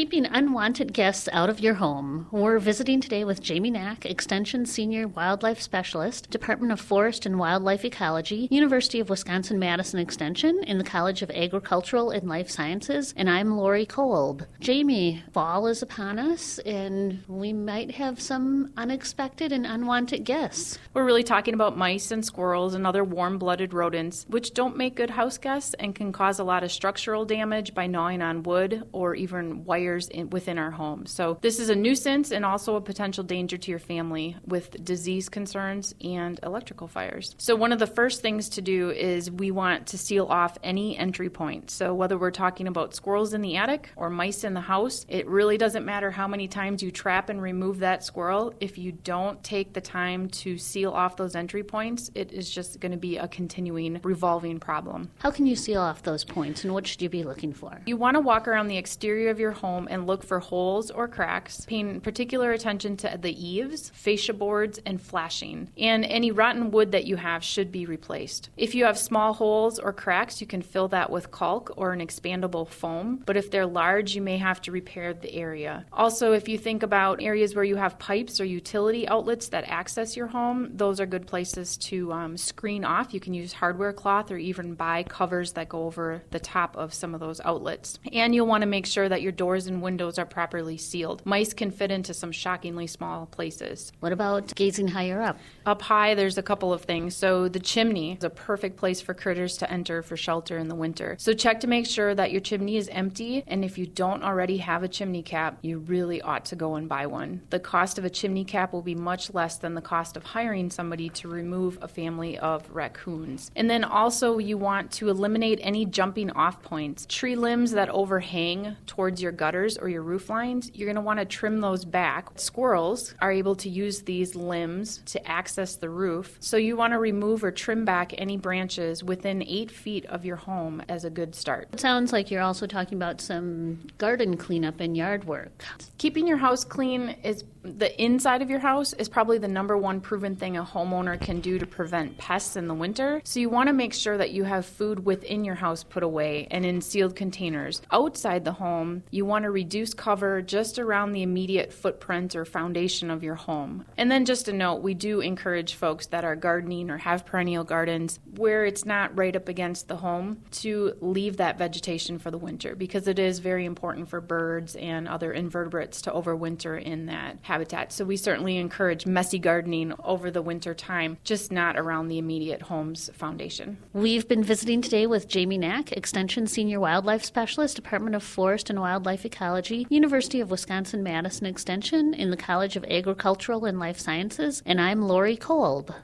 keeping unwanted guests out of your home. We're visiting today with Jamie Nack, Extension Senior Wildlife Specialist, Department of Forest and Wildlife Ecology, University of Wisconsin Madison Extension, in the College of Agricultural and Life Sciences, and I'm Lori Kolb. Jamie, fall is upon us, and we might have some unexpected and unwanted guests. We're really talking about mice and squirrels and other warm blooded rodents, which don't make good house guests and can cause a lot of structural damage by gnawing on wood or even in, within our home. So, this is a nuisance and also a potential danger to your family with disease concerns and electrical fires. So, one of the first things to do is we want to seal off any entry point. So, whether we're talking about squirrels in the attic or mice in the house, it really doesn't matter how many times you trap and remove that squirrel. If you don't take the time to seal off those entry points, it is just going to be a continuing revolving problem. How can you seal off those points, and what should you be looking for? You want to walk around the exterior of your home and look for holes or cracks, paying particular attention to the eaves, fascia boards, and flashing. And any rotten wood that you have should be replaced. If you have small holes or cracks, you can fill that with caulk or an expandable foam, but if they're large, you may have to repair the area. Also, if you think about areas where you have pipes or utility outlets that access your home, those are good places to um, screen off. You can use hardware cloth or even buy covers that go over the top of some of those outlets. And you'll want to make sure that your doors and windows are properly sealed. Mice can fit into some shockingly small places. What about gazing higher up? Up high, there's a couple of things. So, the chimney is a perfect place for critters to enter for shelter in the winter. So, check to make sure that your chimney is empty. And if you don't already have a chimney cap, you really ought to go and buy one. The cost of a chimney cap will be much less than the cost of hiring somebody to remove a family of raccoons. And then also, you want to eliminate any jumping off points. Tree limbs that overhang towards your gutters or your roof lines, you're going to want to trim those back. Squirrels are able to use these limbs to access the roof, so you want to remove or trim back any branches within eight feet of your home as a good start. It sounds like you're also talking about some garden cleanup and yard work. Keeping your house clean is the inside of your house is probably the number one proven thing a homeowner can do to prevent pests in the winter. So you want to make sure that you have food within your house put away and in sealed containers. Outside the home, you want to reduce cover just around the immediate footprint or foundation of your home. And then just a note, we do encourage folks that are gardening or have perennial gardens where it's not right up against the home to leave that vegetation for the winter because it is very important for birds and other invertebrates to overwinter in that habitat. So we certainly encourage messy gardening over the winter time, just not around the immediate home's foundation. We've been visiting today with Jamie Nack, Extension Senior Wildlife Specialist, Department of Forest and Wildlife Ecology, University of Wisconsin Madison Extension, in the College of Agricultural and Life Sciences, and I'm Lori Kolb.